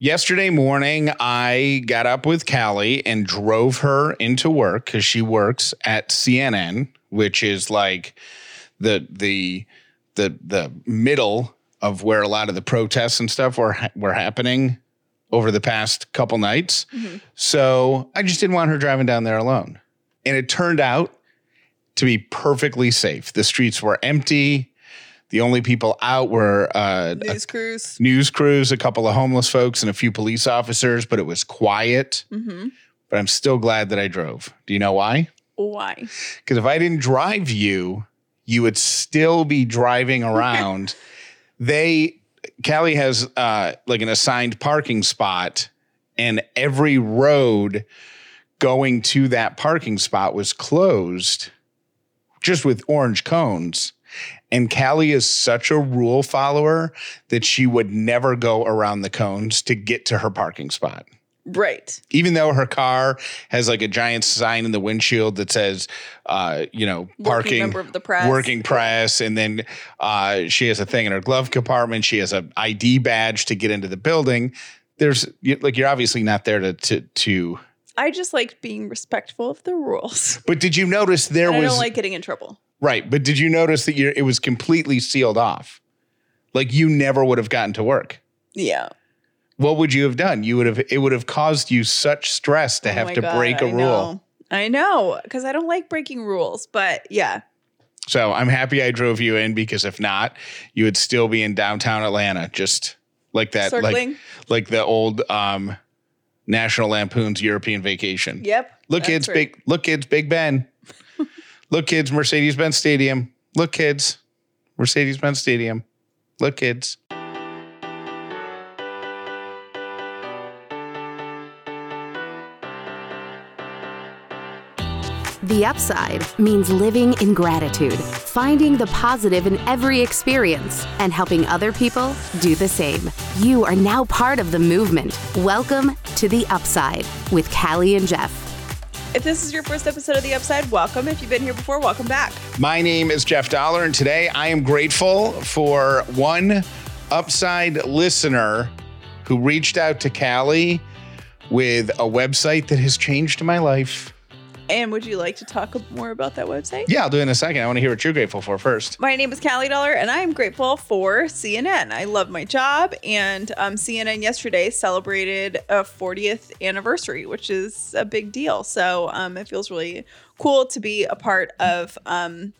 Yesterday morning, I got up with Callie and drove her into work because she works at CNN, which is like the the the the middle of where a lot of the protests and stuff were were happening over the past couple nights. Mm-hmm. So I just didn't want her driving down there alone, and it turned out to be perfectly safe. The streets were empty. The only people out were uh, News crews. news crews, a couple of homeless folks, and a few police officers, but it was quiet. Mm-hmm. But I'm still glad that I drove. Do you know why? Why? Because if I didn't drive you, you would still be driving around. they, Callie has uh, like an assigned parking spot, and every road going to that parking spot was closed just with orange cones. And Callie is such a rule follower that she would never go around the cones to get to her parking spot. Right. Even though her car has like a giant sign in the windshield that says, uh, you know, parking, the press. working press, and then uh, she has a thing in her glove compartment. She has an ID badge to get into the building. There's like you're obviously not there to to to. I just like being respectful of the rules. But did you notice there And I don't like getting in trouble. Right? But did you notice that you it was completely sealed off? Like you never would have gotten to work. Yeah. What would you have done? You would have it would have caused you such stress to Oh have to God, break a I rule. know. I know, because I don't like breaking rules. But yeah, So I'm happy I drove you in because if not, you would still be in downtown Atlanta, just like that, circling. like like the old um, National Lampoon's European Vacation. yep. Look, kids, right. big look, kids, Big Ben. Look, kids, Mercedes Benz Stadium. Look, kids, Mercedes Benz Stadium. Look, kids. The upside means living in gratitude, finding the positive in every experience, and helping other people do the same. You are now part of the movement. Welcome to The Upside with Callie and Jeff. If this is your first episode of The Upside, welcome. If you've been here before, welcome back. My name is Jeff Dauler, and today I am grateful for one upside listener who reached out to Callie with a website that has changed my life. And would you like to talk more about that website? Yeah, I'll do it in a second. I want to hear what you're grateful for first. My name is Callie Dauler, and I am grateful for CNN. I love my job, and um, CNN yesterday celebrated a 40th anniversary, which is a big deal. So um, it feels really cool to be a part of um,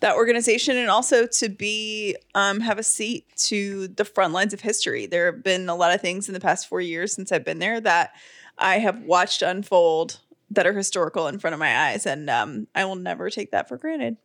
that organization, and also to be um, have a seat to the front lines of history. There have been a lot of things in the past four years since I've been there that I have watched unfold that are historical in front of my eyes, and um, I will never take that for granted.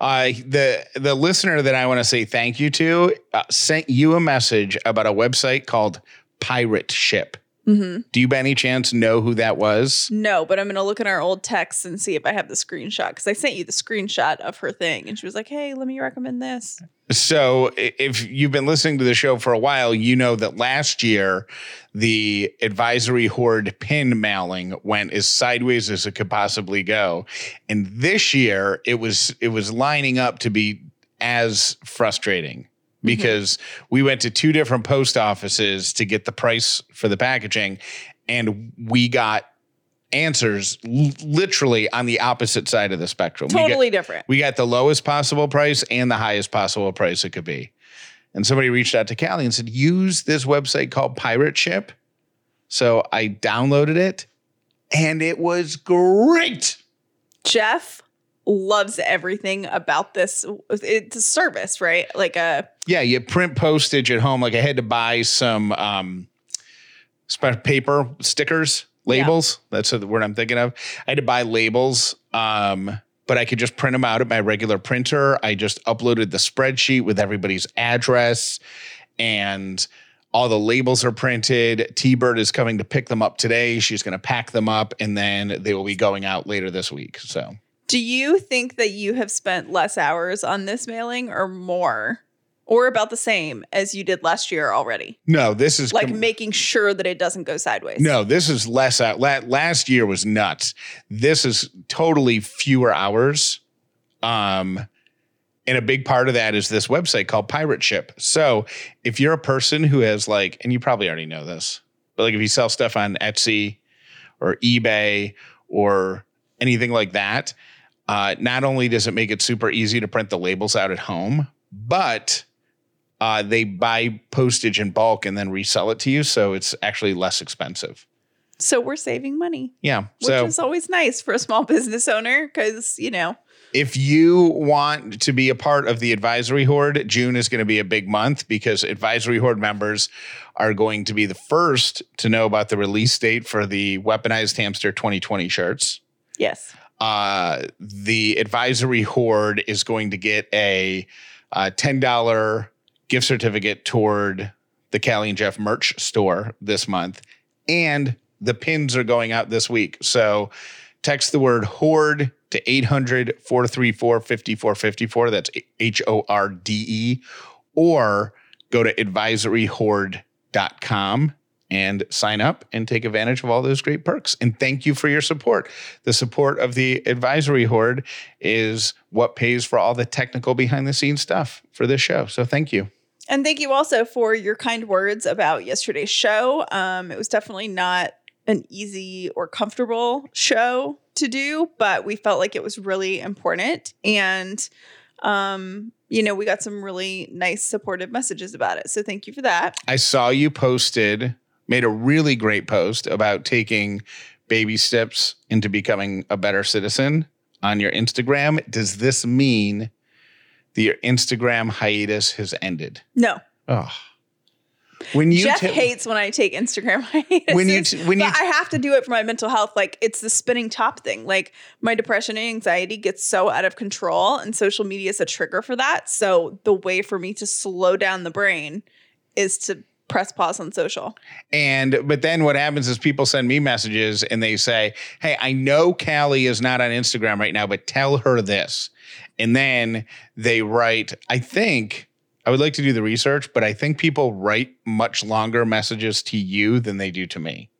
Uh, the the listener that I want to say thank you to uh, sent you a message about a website called Pirate Ship. Mm-hmm. Do you by any chance know who that was? No, but I'm gonna look in our old texts and see if I have the screenshot because I sent you the screenshot of her thing, and she was like, "Hey, let me recommend this." So, if you've been listening to the show for a while, you know that last year the advisory horde pin mailing went as sideways as it could possibly go, and this year it was it was lining up to be as frustrating Mm-hmm. because we went to two different post offices to get the price for the packaging, and we got answers l- literally on the opposite side of the spectrum. We got- Totally different. we got the lowest possible price and the highest possible price it could be. And somebody reached out to Callie and said, use this website called Pirate Ship. So I downloaded it and it was great. Jeff loves everything about this. It's a service, right? Like a Yeah, you print postage at home. Like I had to buy some um paper stickers, labels. That's the word I'm thinking of. I had to buy labels. Um, but I could just print them out at my regular printer. I just uploaded the spreadsheet with everybody's address and all the labels are printed. T Bird is coming to pick them up today. She's going to pack them up and then they will be going out later this week. So, Do you think that you have spent less hours on this mailing or more? Or about the same as you did last year already? no, this is Like com- making sure that it doesn't go sideways. No, this is less out. La- last year was nuts. This is totally fewer hours. Um, and a big part of that is this website called Pirate Ship. So if you're a person who has like, and you probably already know this, but like if you sell stuff on Etsy or eBay or anything like that, uh, not only does it make it super easy to print the labels out at home, but uh, they buy postage in bulk and then resell it to you. So it's actually less expensive. So we're saving money, Yeah. which so is always nice for a small business owner because, you know, if you want to be a part of the advisory horde, June is going to be a big month because advisory horde members are going to be the first to know about the release date for the weaponized hamster 2020 shirts. yes. Uh, the advisory horde is going to get a uh, $10 gift certificate toward the Callie and Jeff merch store this month. And the pins are going out this week. So text the word horde to 800 434 5454. That's H O R D E. Or go to advisoryhorde.com and sign up and take advantage of all those great perks. And thank you for your support. The support of the advisory horde is what pays for all the technical behind the scenes stuff for this show. So thank you. And thank you also for your kind words about yesterday's show. Um, it was definitely not an easy or comfortable show to do, but we felt like it was really important. And, um, you know, we got some really nice supportive messages about it. So thank you for that. I saw you posted, made a really great post about taking baby steps into becoming a better citizen on your Instagram. Does this mean that your Instagram hiatus has ended? No, Oh. When you Jeff ta- hates when I take Instagram hiatuses. When you t- when you t- I have to do it for my mental health. Like it's the spinning top thing. Like my depression and anxiety gets so out of control, and social media is a trigger for that. So the way for me to slow down the brain is to press pause on social. And but then what happens is people send me messages and they say, "Hey, I know Callie is not on Instagram right now, but tell her this." And then they write, I think I would like to do the research, but I think people write much longer messages to you than they do to me.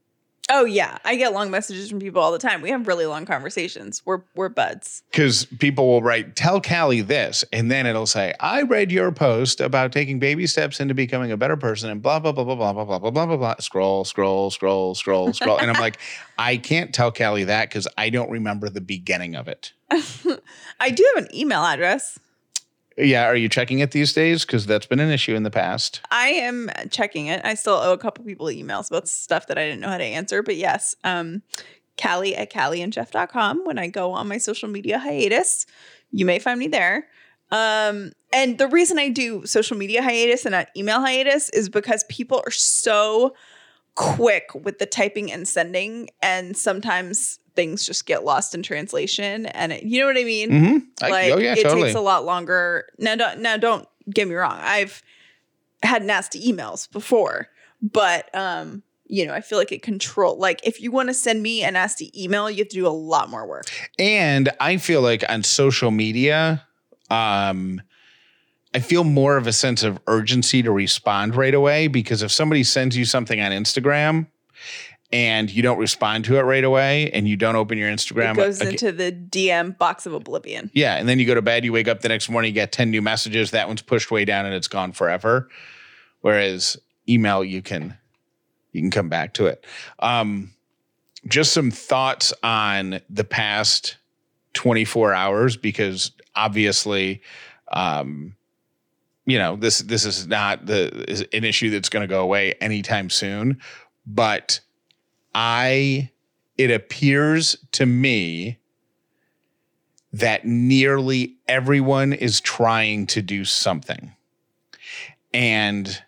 Oh yeah, I get long messages from people all the time. We have really long conversations. We're we're buds. Because people will write, tell Callie this, and then it'll say, I read your post about taking baby steps into becoming a better person and blah, blah, blah, blah, blah, blah, blah, blah, blah, blah, blah. Scroll, scroll, scroll, scroll, scroll. and I'm like, I can't tell Callie that because I don't remember the beginning of it. I do have an email address. Yeah, are you checking it these days? Because that's been an issue in the past. I am checking it. I still owe a couple people emails about stuff that I didn't know how to answer. But yes, um, Callie at CallieandJeff.com. When I go on my social media hiatus, you may find me there. Um, and the reason I do social media hiatus and not email hiatus is because people are so quick with the typing and sending, and sometimes things just get lost in translation. And it, you know what I mean? Mm-hmm. like oh yeah, it totally. takes a lot longer. Now, don't now don't get me wrong. I've had nasty emails before, but um, you know, I feel like it control. Like if you want to send me a nasty email, you have to do a lot more work. And I feel like on social media, um, I feel more of a sense of urgency to respond right away because if somebody sends you something on Instagram and you don't respond to it right away and you don't open your Instagram, it goes aga- into the DM box of oblivion. yeah, and then you go to bed, you wake up the next morning, you get 10 new messages, that one's pushed way down and it's gone forever. Whereas email, you can you can come back to it. Um, just some thoughts on the past 24 hours because obviously um, you know this this is not the is an issue that's going to go away anytime soon but i it appears to me that nearly everyone is trying to do something. And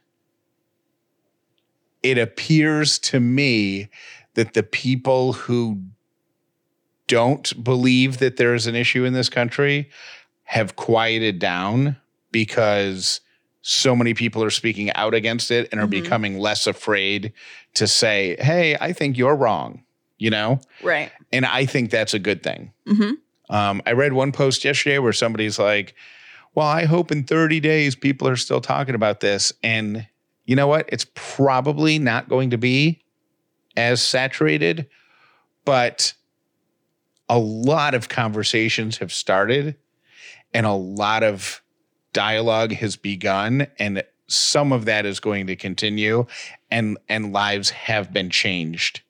it appears to me that the people who don't believe that there's an issue in this country have quieted down because so many people are speaking out against it and are Mhm. becoming less afraid to say, "Hey, I think you're wrong." You know, Right. and I think that's a good thing. hmm Um, I read one post yesterday where somebody's like, "Well, I hope in 30 days people are still talking about this." And you know what? It's probably not going to be as saturated, but a lot of conversations have started and a lot of dialogue has begun and some of that is going to continue and and lives have been changed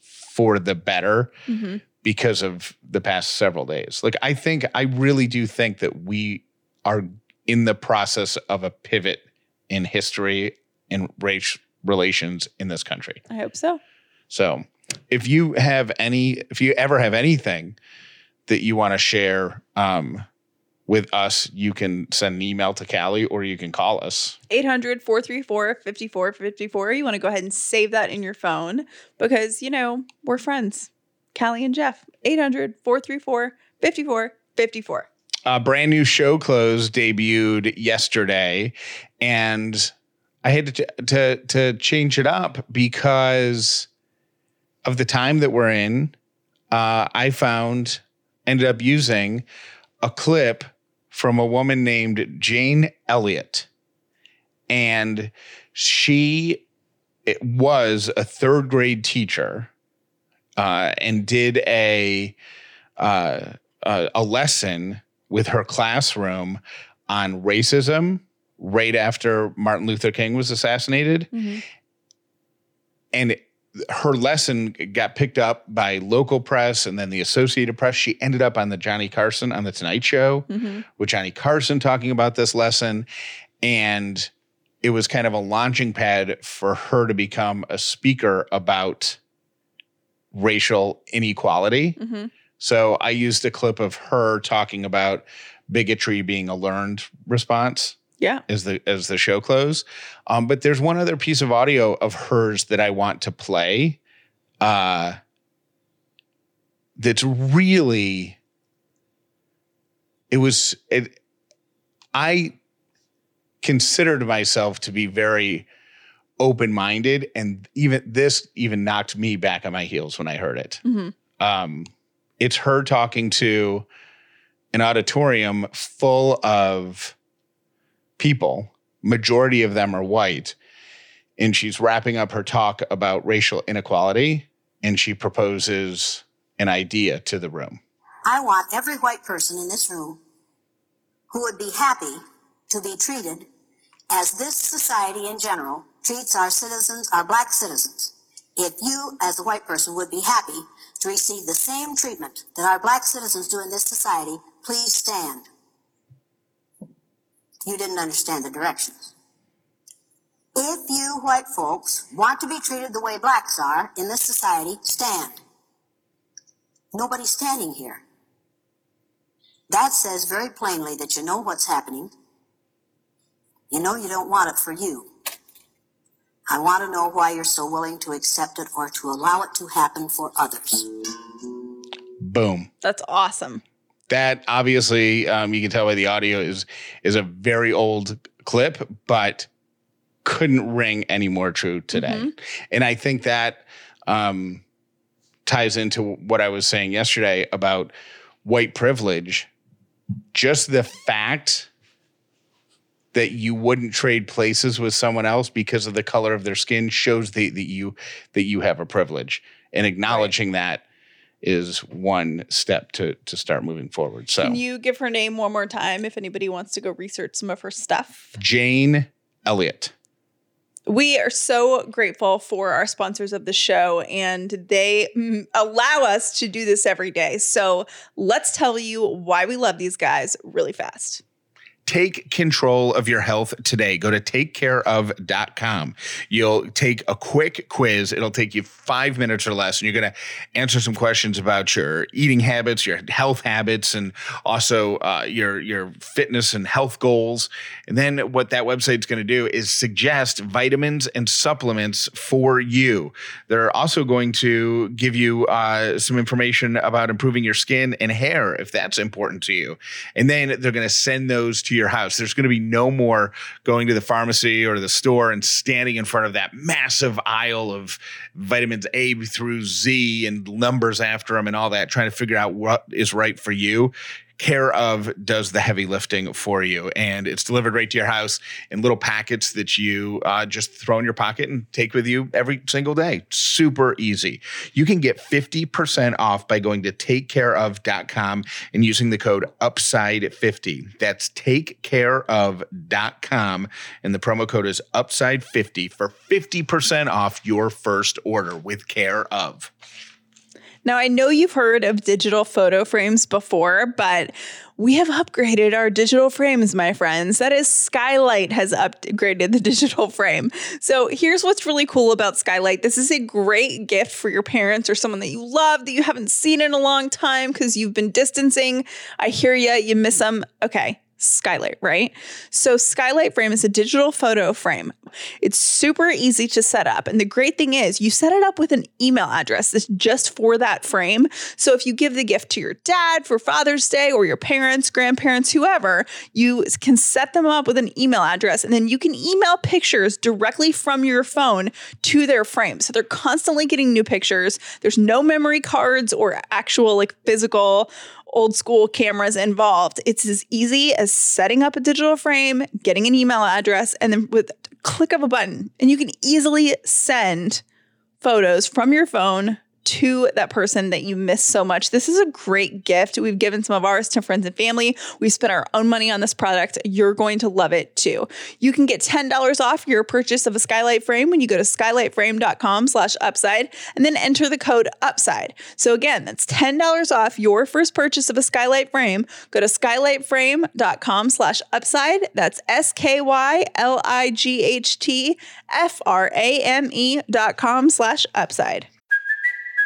for the better hmm because of the past several days. Like I think I really do think that we are in the process of a pivot in history and race relations in this country. I hope so. So, if you have any if you ever have anything that you want to share um with us, you can send an email to Callie or you can call us. 800 434 5454. You want to go ahead and save that in your phone because, you know, we're friends. Callie and Jeff. 800 434 5454. a brand new show clothes debuted yesterday and i had to, to to change it up because of the time that we're in uh, i found ended up using a clip from a woman named jane elliott and she it was a third grade teacher uh, and did a uh, a, a lesson with her classroom on racism right after Martin Luther King was assassinated. And her lesson got picked up by local press and then the Associated Press. She ended up on the Johnny Carson on the Tonight Show Mhm. with Johnny Carson talking about this lesson. And it was kind of a launching pad for her to become a speaker about racial inequality. Mhm. So I used a clip of her talking about bigotry being a learned response Yeah. as the as the show close. Um, but there's one other piece of audio of hers that I want to play. Uh, that's really it was it I considered myself to be very open-minded and even this even knocked me back on my heels when I heard it Mhm. um, it's her talking to an auditorium full of people. Majority of them are white. And she's wrapping up her talk about racial inequality and she proposes an idea to the room. I want every white person in this room who would be happy to be treated as this society in general treats our citizens, our black citizens. If you, as a white person, would be happy to receive the same treatment that our black citizens do in this society, please stand. You didn't understand the directions. If you white folks want to be treated the way blacks are in this society, stand. Nobody's standing here. That says very plainly that you know what's happening. You know you don't want it for you. I want to know why you're so willing to accept it or to allow it to happen for others. Boom. That's awesome. That obviously um, you can tell by the audio is is a very old clip, but couldn't ring any more true today. And I think that um, ties into what I was saying yesterday about white privilege. Just the fact that you wouldn't trade places with someone else because of the color of their skin shows that, that you that you have a privilege. And acknowledging that is one step to to start moving forward. So Can you give her name one more time if anybody wants to go research some of her stuff? Jane Elliott. We are so grateful for our sponsors of the show, and they mm, allow us to do this every day. So let's tell you why we love these guys really fast. Take control of your health today. Go to takecareof.com. You'll take a quick quiz. It'll take you five minutes or less, and you're going to answer some questions about your eating habits, your health habits, and also uh, your your fitness and health goals. And then what that website's going to do is suggest vitamins and supplements for you. They're also going to give you uh, some information about improving your skin and hair if that's important to you. And then they're going to send those to your house. There's going to be no more going to the pharmacy or the store and standing in front of that massive aisle of vitamins A through Z and numbers after them and all that, trying to figure out what is right for you care of does the heavy lifting for you. And it's delivered right to your house in little packets that you uh, just throw in your pocket and take with you every single day. Super easy. You can get 50% off by going to takecareof.com and using the code upside50 that's takecareof.com and the promo code is upside50 for 50% off your first order with care of now, I know you've heard of digital photo frames before, but we have upgraded our digital frames, my friends. That is, Skylight has upgraded the digital frame. So, here's what's really cool about Skylight this is a great gift for your parents or someone that you love that you haven't seen in a long time because you've been distancing. I hear you, you miss them. Okay, Skylight, right? So, Skylight Frame is a digital photo frame. It's super easy to set up. And the great thing is, you set it up with an email address that's just for that frame. So, if you give the gift to your dad for Father's Day or your parents, grandparents, whoever, you can set them up with an email address and then you can email pictures directly from your phone to their frame. So, they're constantly getting new pictures. There's no memory cards or actual like physical old school cameras involved. It's as easy as setting up a digital frame, getting an email address, and then with click of a button, and you can easily send photos from your phone to that person that you miss so much. This is a great gift. We've given some of ours to friends and family. We spent our own money on this product. You're going to love it too. You can get $10 off your purchase of a skylight frame when you go to skylightframe.com slash upside and then enter the code upside. So again, that's $10 off your first purchase of a skylight frame. Go to skylightframe.com slash upside. That's S-K-Y-L-I-G-H-T F-R-A-M-E dot com slash upside.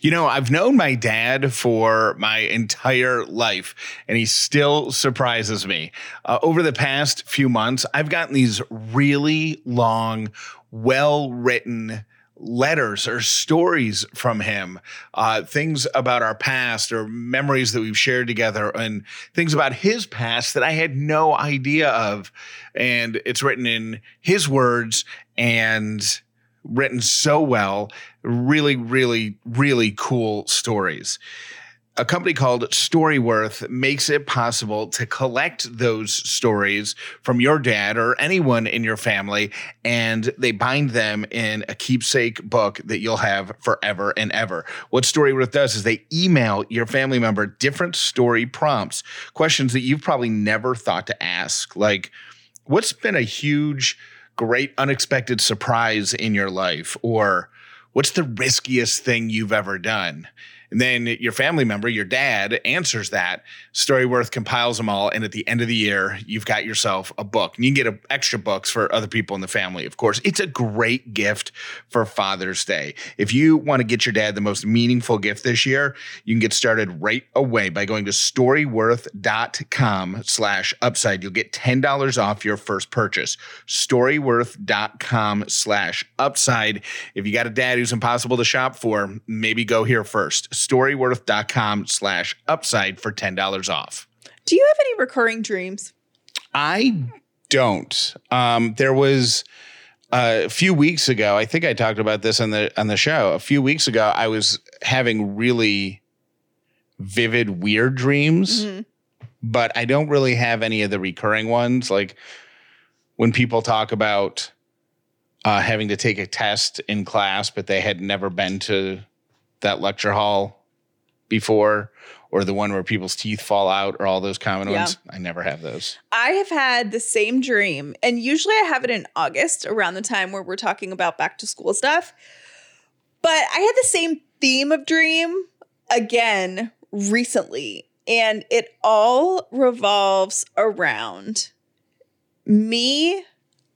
You know, I've known my dad for my entire life, and he still surprises me. Uh, over the past few months, I've gotten these really long, well written letters or stories from him, uh, things about our past or memories that we've shared together, and things about his past that I had no idea of. And it's written in his words and written so well. Really, really, really cool stories. A company called Storyworth makes it possible to collect those stories from your dad or anyone in your family, and they bind them in a keepsake book that you'll have forever and ever. What Storyworth does is they email your family member different story prompts, questions that you've probably never thought to ask, like, What's been a huge great unexpected surprise in your life or what's the riskiest thing you've ever done and then your family member, your dad, answers that. Storyworth compiles them all. And at the end of the year, you've got yourself a book. And you can get a, extra books for other people in the family, of course. It's a great gift for Father's Day. If you want to get your dad the most meaningful gift this year, you can get started right away by going to storyworth.com slash upside. You'll get $10 off your first purchase. Storyworth.com slash upside. If you got a dad who's impossible to shop for, maybe go here first storyworth.com slash upside for $10 off. Do you have any recurring dreams? I don't. Um, there was uh, a few weeks ago, I think I talked about this on the on the show. A few weeks ago, I was having really vivid, weird dreams, mm-hmm. but I don't really have any of the recurring ones. Like when people talk about uh, having to take a test in class, but they had never been to that lecture hall before or the one where people's teeth fall out or all those common yeah. ones. I never have those. I have had the same dream. And usually I have it in August around the time where we're talking about back to school stuff. But I had the same theme of dream again recently. And it all revolves around me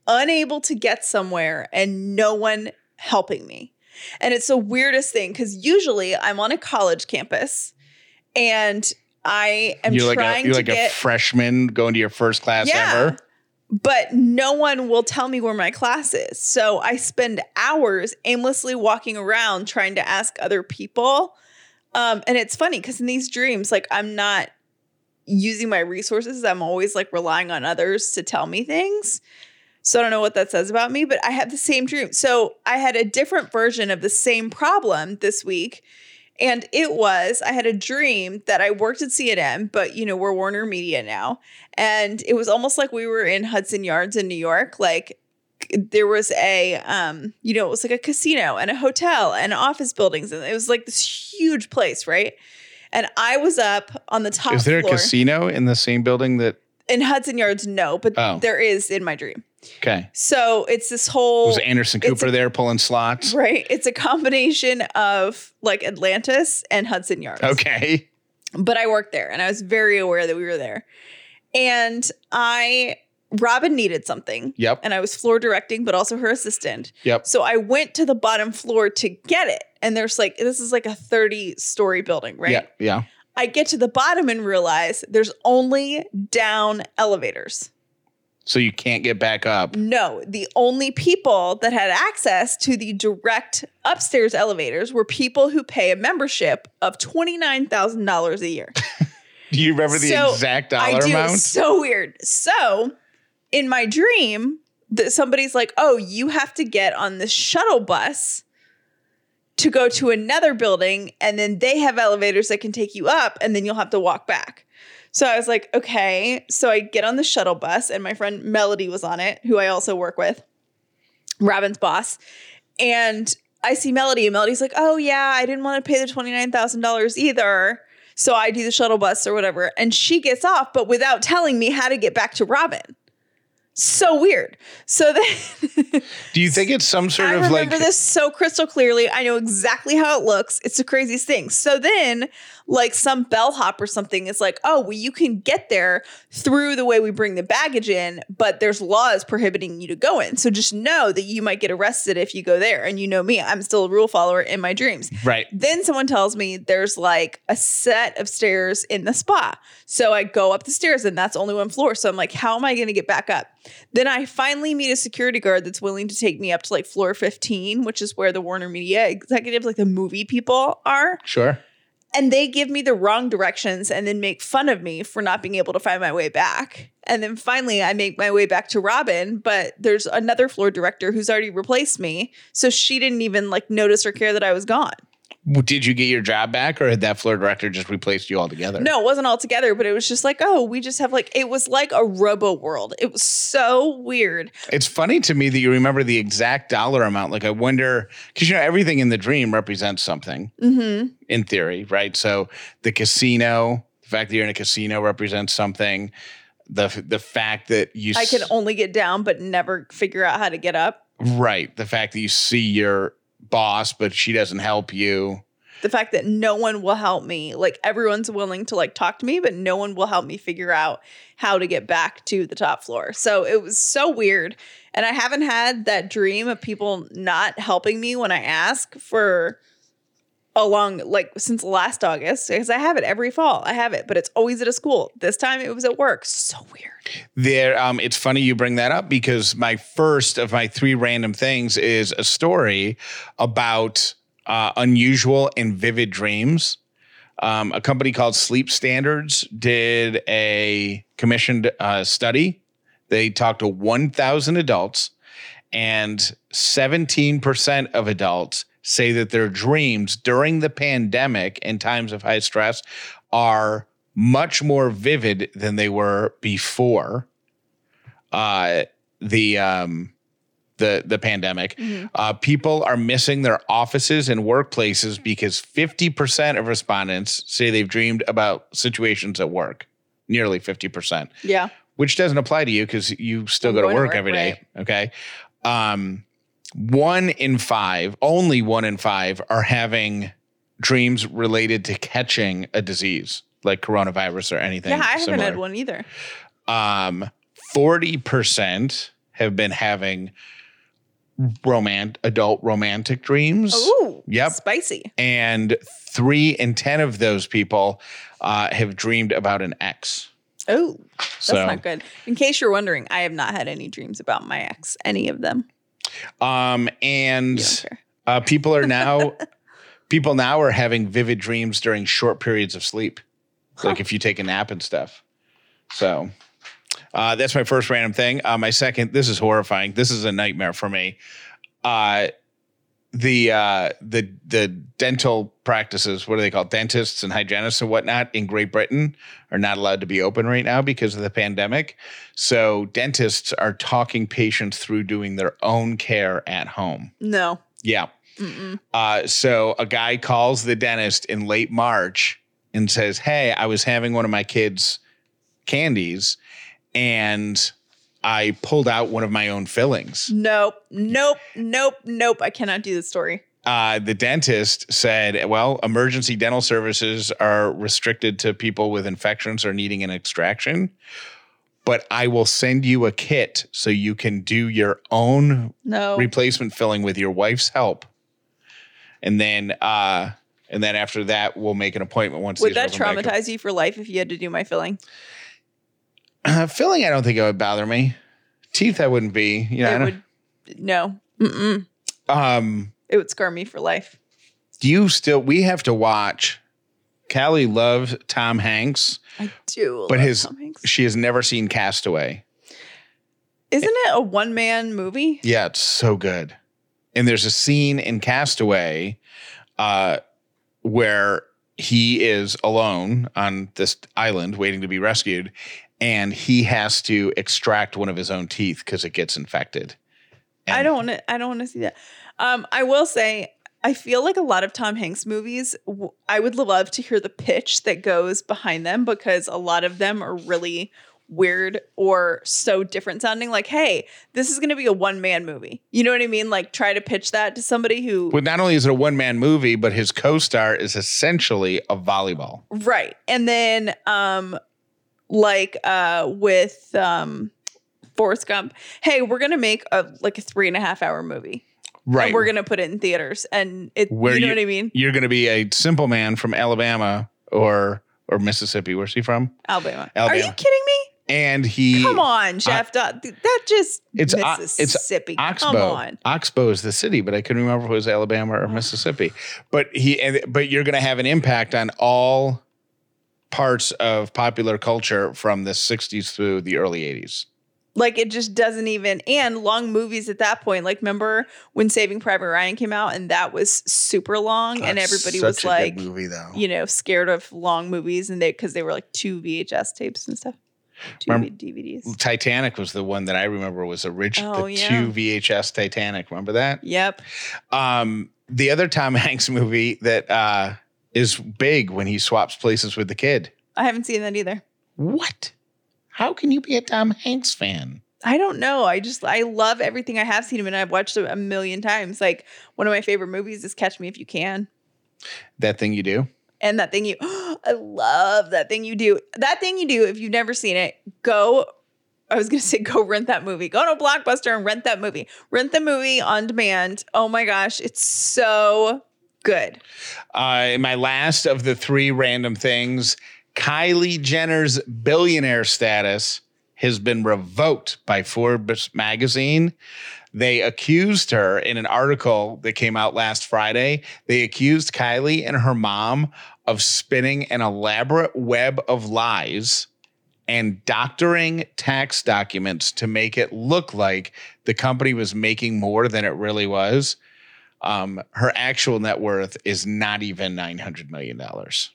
unable to get somewhere and no one helping me. And it's the weirdest thing because usually I'm on a college campus and I am you're like trying a you're to like get a freshman going to your first class Yeah. ever. but no one will tell me where my class is. So I spend hours aimlessly walking around trying to ask other people. Um, and it's funny because in these dreams, like I'm not using my resources. I'm always like relying on others to tell me things. So I don't know what that says about me, but I have the same dream. So I had a different version of the same problem this week. And it was, I had a dream that I worked at CNN, but you know, we're Warner Media now. And it was almost like we were in Hudson Yards in New York. Like there was a, um, you know, it was like a casino and a hotel and office buildings. And it was like this huge place, right? And I was up on the top Is there floor. a casino in the same building that? in Hudson Yards, no, but Oh. there is in my dream. Okay. So it's this whole Was Anderson Cooper a- there pulling slots? right. It's a combination of like Atlantis and Hudson Yards. Okay. But I worked there and I was very aware that we were there. And I Robin needed something. Yep. And I was floor directing, but also her assistant. Yep. So I went to the bottom floor to get it. And there's like, this is like a 30 story building, right? Yeah. Yeah. I get to the bottom and realize there's only down elevators. So you can't get back up. No, the only people that had access to the direct upstairs elevators were people who pay a membership of $29,000 a year. Do you remember the So, exact I dollar do. amount? So weird. So in my dream, that somebody's like, "Oh, you have to get on this shuttle bus to go to another building, and then they have elevators that can take you up, and then you'll have to walk back." So I was like, "Okay." So I get on the shuttle bus, and my friend Melody was on it, who I also work with, Robin's boss, and I see Melody, and Melody's like, "Oh yeah, I didn't want to pay the twenty nine thousand dollars either." So I do the shuttle bus or whatever. And she gets off, but without telling me how to get back to Robin. So weird. So then Do you think it's some sort I of like? I remember this so crystal clearly. I know exactly how it looks. It's the craziest thing. So then, like some bellhop or something is like, oh, well, you can get there through the way we bring the baggage in, but there's laws prohibiting you to go in. So just know that you might get arrested if you go there. And you know me, I'm still a rule follower in my dreams. right? Then someone tells me there's like a set of stairs in the spa. So I go up the stairs and that's only one floor. So I'm like, how am I going to get back up? Then I finally meet a security guard that's willing to take me up to like floor 15, which is where the Warner Media executives, like the movie people, are. Sure. And they give me the wrong directions and then make fun of me for not being able to find my way back. And then finally, I make my way back to Robin, but there's another floor director who's already replaced me. So she didn't even like notice or care that I was gone. Did you get your job back, or had that floor director just replaced you altogether? No, it wasn't all together, but it was just like, oh, we just have like, it was like a robo world. It was so weird. It's funny to me that you remember the exact dollar amount. Like I wonder because you know everything in the dream represents something Mm-hmm. in theory, right? So the casino, the fact that you're in a casino represents something. The the fact that you I can only get down, but never figure out how to get up. right the fact that you see your boss, but she doesn't help you. The fact that no one will help me. Like everyone's willing to like talk to me, but no one will help me figure out how to get back to the top floor. So it was so weird. And I haven't had that dream of people not helping me when I ask for a long like since last August because I have it every fall. I have it, but it's always at a school. This time it was at work. So weird. There, um, it's funny you bring that up because my first of my three random things is a story about uh, unusual and vivid dreams. Um, a company called Sleep Standards did a commissioned uh, study. They talked to 1,000 adults, and 17% of adults say that their dreams during the pandemic and times of high stress are much more vivid than they were before uh, the um, the the pandemic. Uh, people are missing their offices and workplaces because 50% of respondents say they've dreamed about situations at work. Nearly 50% Yeah. which doesn't apply to you because you still I'm go to going to work work, every day. Okay. Um, one in five, only one in five are having dreams related to catching a disease like coronavirus or anything. Yeah, I haven't had one either. Um, 40% have been having romant adult romantic dreams. Ooh, Yep. spicy. And three in 10 of those people uh, have dreamed about an ex. Oh, that's So- not good. In case you're wondering, I have not had any dreams about my ex, any of them. Um, and uh, people are now, people now are having vivid dreams during short periods of sleep. Like if you take a nap and stuff. So uh, that's my first random thing. Uh, my second, this is horrifying. This is a nightmare for me. Uh, the uh, the the dental practices, what do they call it? dentists and hygienists and whatnot in Great Britain are not allowed to be open right now because of the pandemic. So dentists are talking patients through doing their own care at home. No. Yeah. Uh, so a guy calls the dentist in late March and says, Hey, I was having one of my kids' candies and I pulled out one of my own fillings. Nope. Nope. Nope. Nope. I cannot do this story. Uh, the dentist said, Well, emergency dental services are restricted to people with infections or needing an extraction. But I will send you a kit so you can do your own No. replacement filling with your wife's help. And then uh and then after that we'll make an appointment once Would that open back up. traumatize you for life if you had to do my filling? Uh, filling I don't think it would bother me. Teeth I wouldn't be. You know, I it don't- would. No. Mm-mm. um It would scar me for life. do you still we have to watch Callie loves Tom Hanks, I do. but love his Tom Hanks. she has never seen Castaway. Isn't it a one man movie? Yeah, it's so good. And there's a scene in Castaway uh, where he is alone on this island waiting to be rescued, and he has to extract one of his own teeth because it gets infected. I don't want to. I don't want to see that. Um, I will say, I feel like a lot of Tom Hanks movies. w- I would love to hear the pitch that goes behind them because a lot of them are really weird or so different sounding. Like, hey, this is going to be a one man movie. You know what I mean? Like, try to pitch that to somebody who But not only is it a one man movie, but his co star is essentially a volleyball. Right. And then um like uh with um Forrest Gump, hey, we're gonna make a like a three and a half hour movie. Right. And we're gonna put it in theaters. And it Where you know you- what I mean? You're going to be a simple man from Alabama or or Mississippi. Where's he from? Alabama. Alabama. Are you kidding me? And he Come on, Jeff. Dot- that just It's Mississippi. It's Come Oxbow. on. Oxbow is the city, but I couldn't remember if it was Alabama or Mississippi. But he, and- but you're going to have an impact on all parts of popular culture from the 60s through the early 80s. Like it just doesn't even and long movies at that point. Like remember when Saving Private Ryan came out and that was super long and That's everybody such was good like movie though. you know, scared of long movies and they because they were like two VHS tapes and stuff. Two Remember- DVDs. Titanic was the one that I remember was original. Oh, the yeah. two VHS Titanic. Remember that? Yep. Um, the other Tom Hanks movie that uh, is big when he swaps places with the kid. I haven't seen that either. What? How can you be a Tom Hanks fan? I don't know. I just I love everything I have seen him and I've watched it a million times. Like one of my favorite movies is Catch Me If You Can. That thing you do? And that thing you I love that thing you do. That thing you do, if you've never seen it, go I was gonna say go rent that movie. Go to Blockbuster and rent that movie. Rent the movie on demand. Oh my gosh, it's so good. Uh, my last of the three random things Kylie Jenner's billionaire status has been revoked by Forbes magazine. They accused her in an article that came out last Friday. They accused Kylie and her mom of spinning an elaborate web of lies and doctoring tax documents to make it look like the company was making more than it really was um, her actual net worth is not even nine hundred million dollars,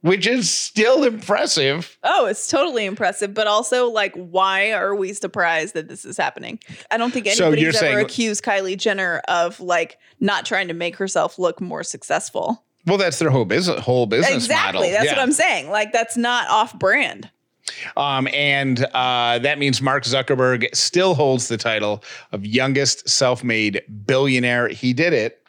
which is still impressive. Oh, it's totally impressive, but also like, why are we surprised that this is happening? I don't think So anybody's ever saying- accused Kylie Jenner of like not trying to make herself look more successful. Well, that's their whole business whole business exactly. model. That's Yeah. what I'm saying. Like, that's not off brand. Um, and uh, that means Mark Zuckerberg still holds the title of youngest self-made billionaire. He did it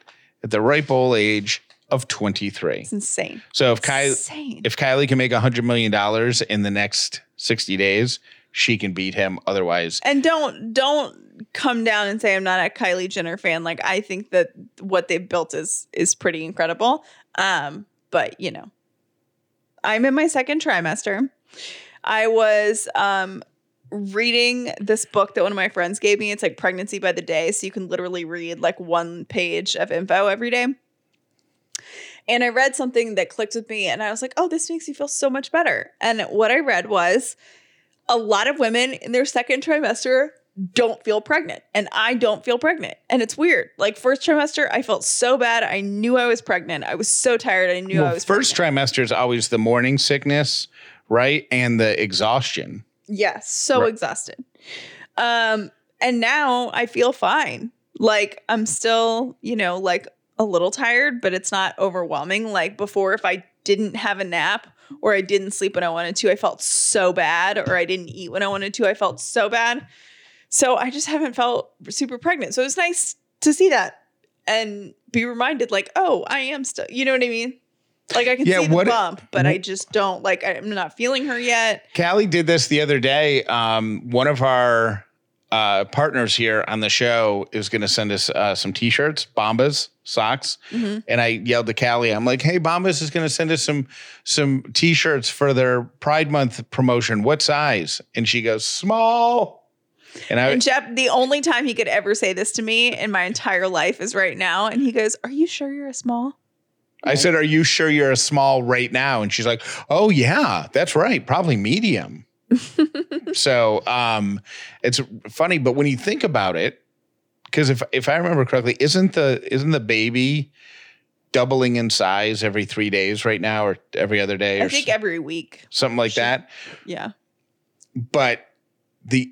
at the ripe old age of 23. It's insane. So if Kylie Insane. if Kylie can make $100 million in the next 60 days, she can beat him. Otherwise, And don't don't come down and say I'm not a Kylie Jenner fan. Like I think that what they've built is is pretty incredible. Um, but you know, I'm in my second trimester. I was um reading this book that one of my friends gave me. It's like Pregnancy by the Day, so you can literally read like one page of info every day. And I read something that clicked with me, and I was like, oh, this makes me feel so much better. And what I read was a lot of women in their second trimester don't feel pregnant and I don't feel pregnant. And it's weird. Like first trimester, I felt so bad. I knew I was pregnant. I was so tired. I knew I was first pregnant. trimester is always the morning sickness, right? And the exhaustion. Yes, so Right. exhausted. Um and now I feel fine. Like I'm still, you know, like a little tired, but it's not overwhelming like before if I didn't have a nap or I didn't sleep when I wanted to, I felt so bad or I didn't eat when I wanted to, I felt so bad. So I just haven't felt super pregnant. So it's nice to see that and be reminded like, "Oh, I am still." You know what I mean? Like I can Yeah, see the bump, but I just don't like I'm not feeling her yet. Callie did this the other day. Um, one of our uh, partners here on the show is going to send us uh, some t-shirts, Bombas, socks, Mm-hmm. and I yelled to Callie, I'm like, "Hey, Bombas is going to send us some some t-shirts for their Pride Month promotion. What size?" And she goes, "Small." And I And Jeff, the only time he could ever say this to me in my entire life is right now. And he goes, Are you sure you're a small? I said, "Are you sure you're a small right now?" And she's like, "Oh yeah, that's right, probably medium." so um, it's funny, but when you think about it, because if if I remember correctly, isn't the isn't the baby doubling in size every three days right now, or every other day, I think s- every week. something like that? Yeah. But the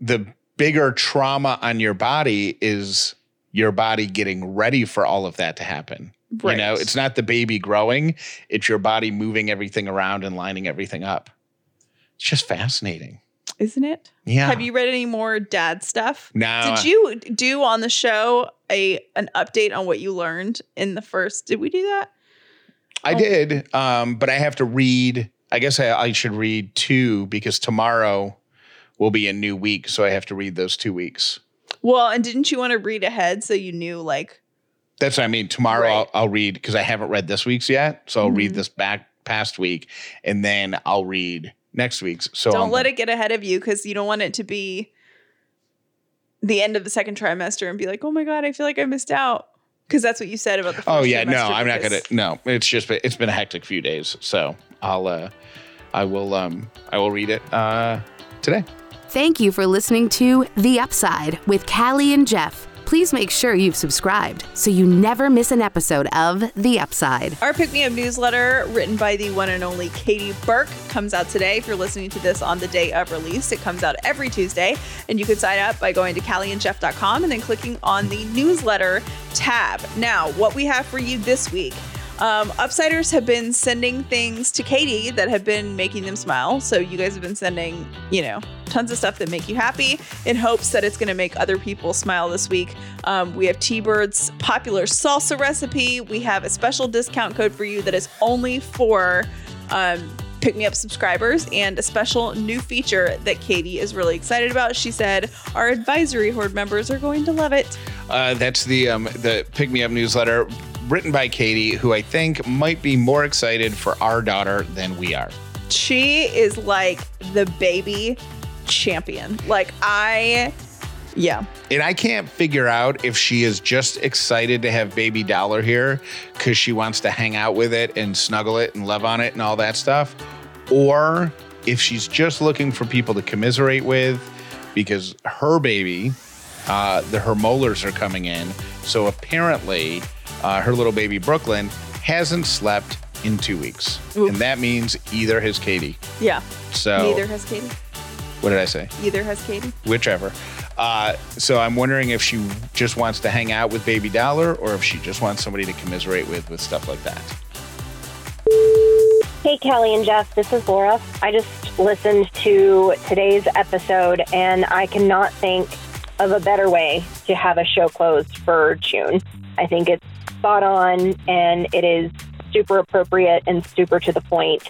the bigger trauma on your body is your body getting ready for all of that to happen. You know, it's not the baby growing, it's your body moving everything around and lining everything up. It's just fascinating. Isn't it? Yeah. Have you read any more dad stuff? No. Did you do on the show a an update on what you learned in the first? Did we do that? I did, um, but I have to read. I guess I, I should read two because tomorrow will be a new week, so I have to read those two weeks. Well, and didn't you want to read ahead so you knew like That's what I mean. Tomorrow Right. I'll, I'll read because I haven't read this week's yet, so I'll read Mhm. this back past week, and then I'll read next week's. So don't I'm- let it get ahead of you because you don't want it to be the end of the second trimester and be like, oh my god, I feel like I missed out. Because that's what you said about the first Oh yeah, no, I'm not gonna. No, it's just it's been a hectic few days, so I'll uh, I will um I will read it uh today. Thank you for listening to The Upside with Callie and Jeff. Please make sure you've subscribed so you never miss an episode of The Upside. Our Pick Me Up newsletter, written by the one and only Katie Burke, comes out today. If you're listening to this on the day of release, it comes out every Tuesday. And you can sign up by going to callieandjeff.com and then clicking on the newsletter tab. Now, what we have for you this week. Um, Upsiders have been sending things to Katie that have been making them smile. So you guys have been sending, you know, tons of stuff that make you happy in hopes that it's going to make other people smile this week. Um, we have T Bird's popular salsa recipe. We have a special discount code for you that is only for um, Pick Me Up subscribers and a special new feature that Katie is really excited about. She said our advisory horde members are going to love it. Uh, that's the um, the Pick Me Up newsletter written by Katie, who I think might be more excited for our daughter than we are. She is like the baby champion. Like, I, yeah. And I can't figure out if she is just excited to have baby Dauler here because she wants to hang out with it and snuggle it and love on it and all that stuff, or if she's just looking for people to commiserate with because her baby, uh, the her molars are coming in. So apparently, uh, her little baby Brooklyn hasn't slept in two weeks, Oof. and that means either has Katie. Yeah. So Neither has Katie. what did I say? Either has Katie. whichever. Uh, so I'm wondering if she just wants to hang out with Baby Dauler or if she just wants somebody to commiserate with with stuff like that. Hey, Callie and Jeff, this is Laura. I just listened to today's episode and I cannot think of a better way to have a show closed for June. I think it's spot on and it is super appropriate and super to the point.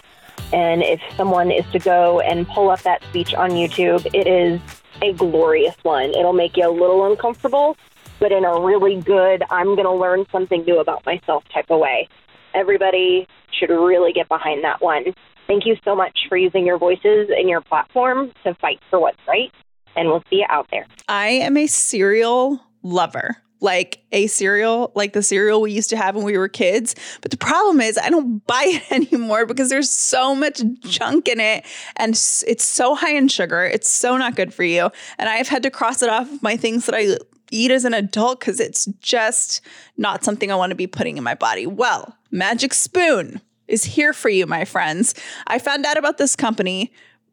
And if someone is to go and pull up that speech on YouTube, it is a glorious one. It'll make you a little uncomfortable, but in a really good, I'm going to learn something new about myself type of way. Everybody should really get behind that one. Thank you so much for using your voices and your platform to fight for what's right, and we'll see you out there. I am a cereal lover. Like a cereal, like the cereal we used to have when we were kids. But the problem is, I don't buy it anymore because there's so much junk in it and it's so high in sugar. It's so not good for you. And I've had to cross it off of my things that I eat as an adult because it's just not something I want to be putting in my body. Well, Magic Spoon is here for you, my friends. I found out about this company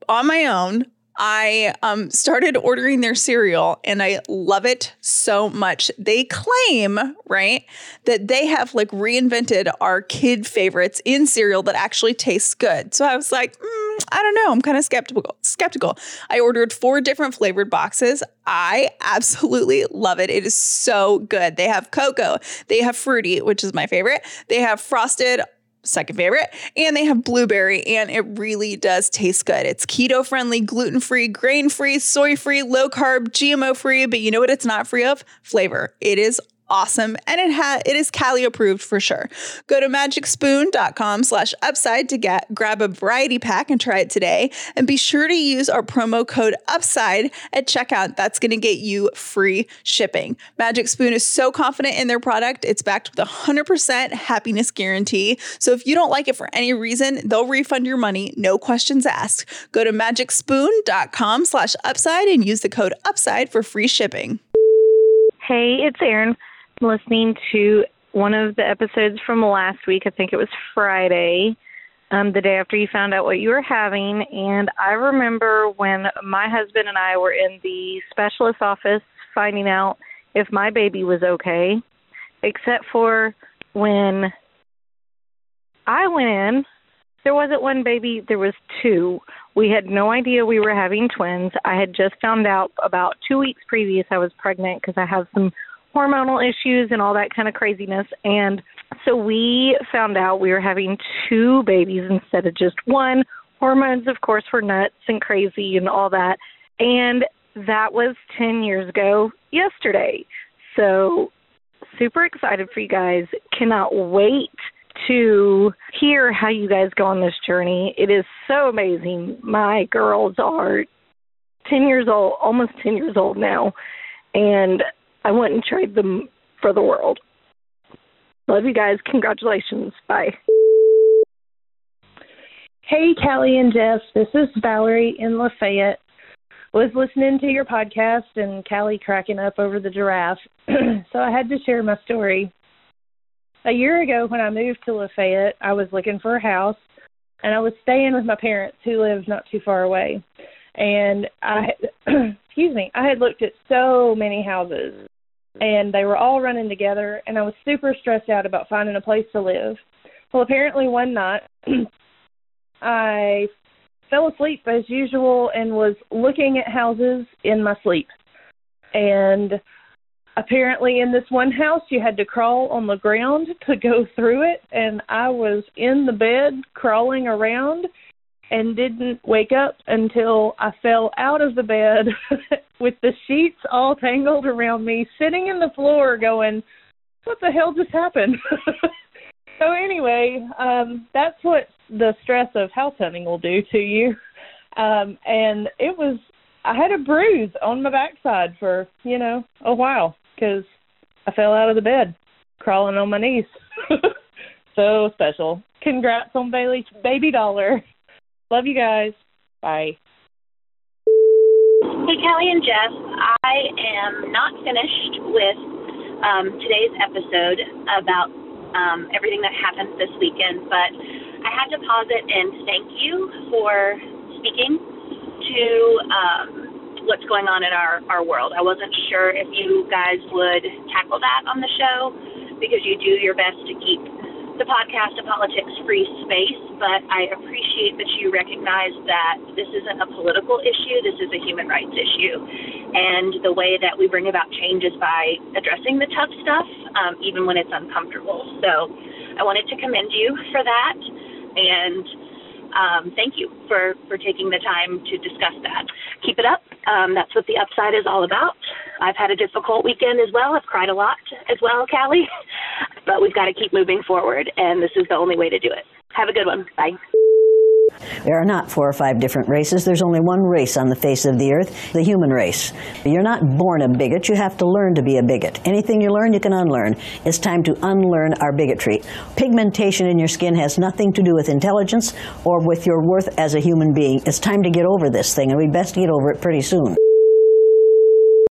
on my own. I um, started ordering their cereal and I love it so much. They claim, right, that they have like reinvented our kid favorites in cereal that actually tastes good. So I was like, mm, I don't know. I'm kind of skeptical. Skeptical. I ordered four different flavored boxes. I absolutely love it. It is so good. They have cocoa, they have fruity, which is my favorite. They have frosted second favorite. And they have blueberry, and it really does taste good. It's keto friendly, gluten free, grain free, soy free, low carb, GMO free. But you know what it's not free of? Flavor. It is awesome and it it is Callie approved for sure. Go to magicspoon.com slash upside to get grab a variety pack and try it today. And be sure to use our promo code upside at checkout. That's gonna get you free shipping. Magic Spoon is so confident in their product, it's backed with a hundred percent happiness guarantee. So if you don't like it for any reason, they'll refund your money, no questions asked. Go to magicspoon.com slash upside and use the code upside for free shipping. Hey, it's Erin. Listening to one of the episodes from last week. I think it was Friday, um, the day after you found out what you were having. And I remember when my husband and I were in the specialist office finding out if my baby was okay, except for when I went in, there wasn't one baby, there was two. We had no idea we were having twins. I had just found out about two weeks previous I was pregnant because I have some hormonal issues and all that kind of craziness. And so we found out we were having two babies instead of just one. Hormones, of course, were nuts and crazy and all that. And that was 10 years ago yesterday. So super excited for you guys. Cannot wait to hear how you guys go on this journey. It is so amazing. My girls are 10 years old, almost 10 years old now, and I wouldn't trade them for the world. Love you guys. Congratulations. Bye. Hey, Callie and Jeff. This is Valerie in Lafayette. Was listening to your podcast and Callie cracking up over the giraffe, so I had to share my story. A year ago, when I moved to Lafayette, I was looking for a house, and I was staying with my parents who lived not too far away. And I, excuse me, I had looked at so many houses, and they were all running together, and I was super stressed out about finding a place to live. Well, apparently one night, I fell asleep as usual and was looking at houses in my sleep. And apparently, in this one house, you had to crawl on the ground to go through it. And I was in the bed crawling around and didn't wake up until I fell out of the bed with the sheets all tangled around me, sitting in the floor going, What the hell just happened? so, anyway, um, that's what the stress of house hunting will do to you. Um, and it was, I had a bruise on my backside for, you know, a while because I fell out of the bed crawling on my knees. so special. Congrats on Bailey's baby Dauler. Love you guys. Bye. Hey, Callie and Jeff. I am not finished with um, today's episode about um, everything that happened this weekend, but I had to pause it and thank you for speaking to um, what's going on in our, our world. I wasn't sure if you guys would tackle that on the show because you do your best to keep the podcast a politics free space, but I appreciate that you recognize that this isn't a political issue, this is a human rights issue. And the way that we bring about change is by addressing the tough stuff, um, even when it's uncomfortable. So I wanted to commend you for that. And um, thank you for, for taking the time to discuss that. Keep it up. Um, that's what the upside is all about. I've had a difficult weekend as well. I've cried a lot as well, Callie. But we've got to keep moving forward, and this is the only way to do it. Have a good one. Bye. There are not four or five different races. There's only one race on the face of the earth, the human race. You're not born a bigot. You have to learn to be a bigot. Anything you learn, you can unlearn. It's time to unlearn our bigotry. Pigmentation in your skin has nothing to do with intelligence or with your worth as a human being. It's time to get over this thing, and we best get over it pretty soon.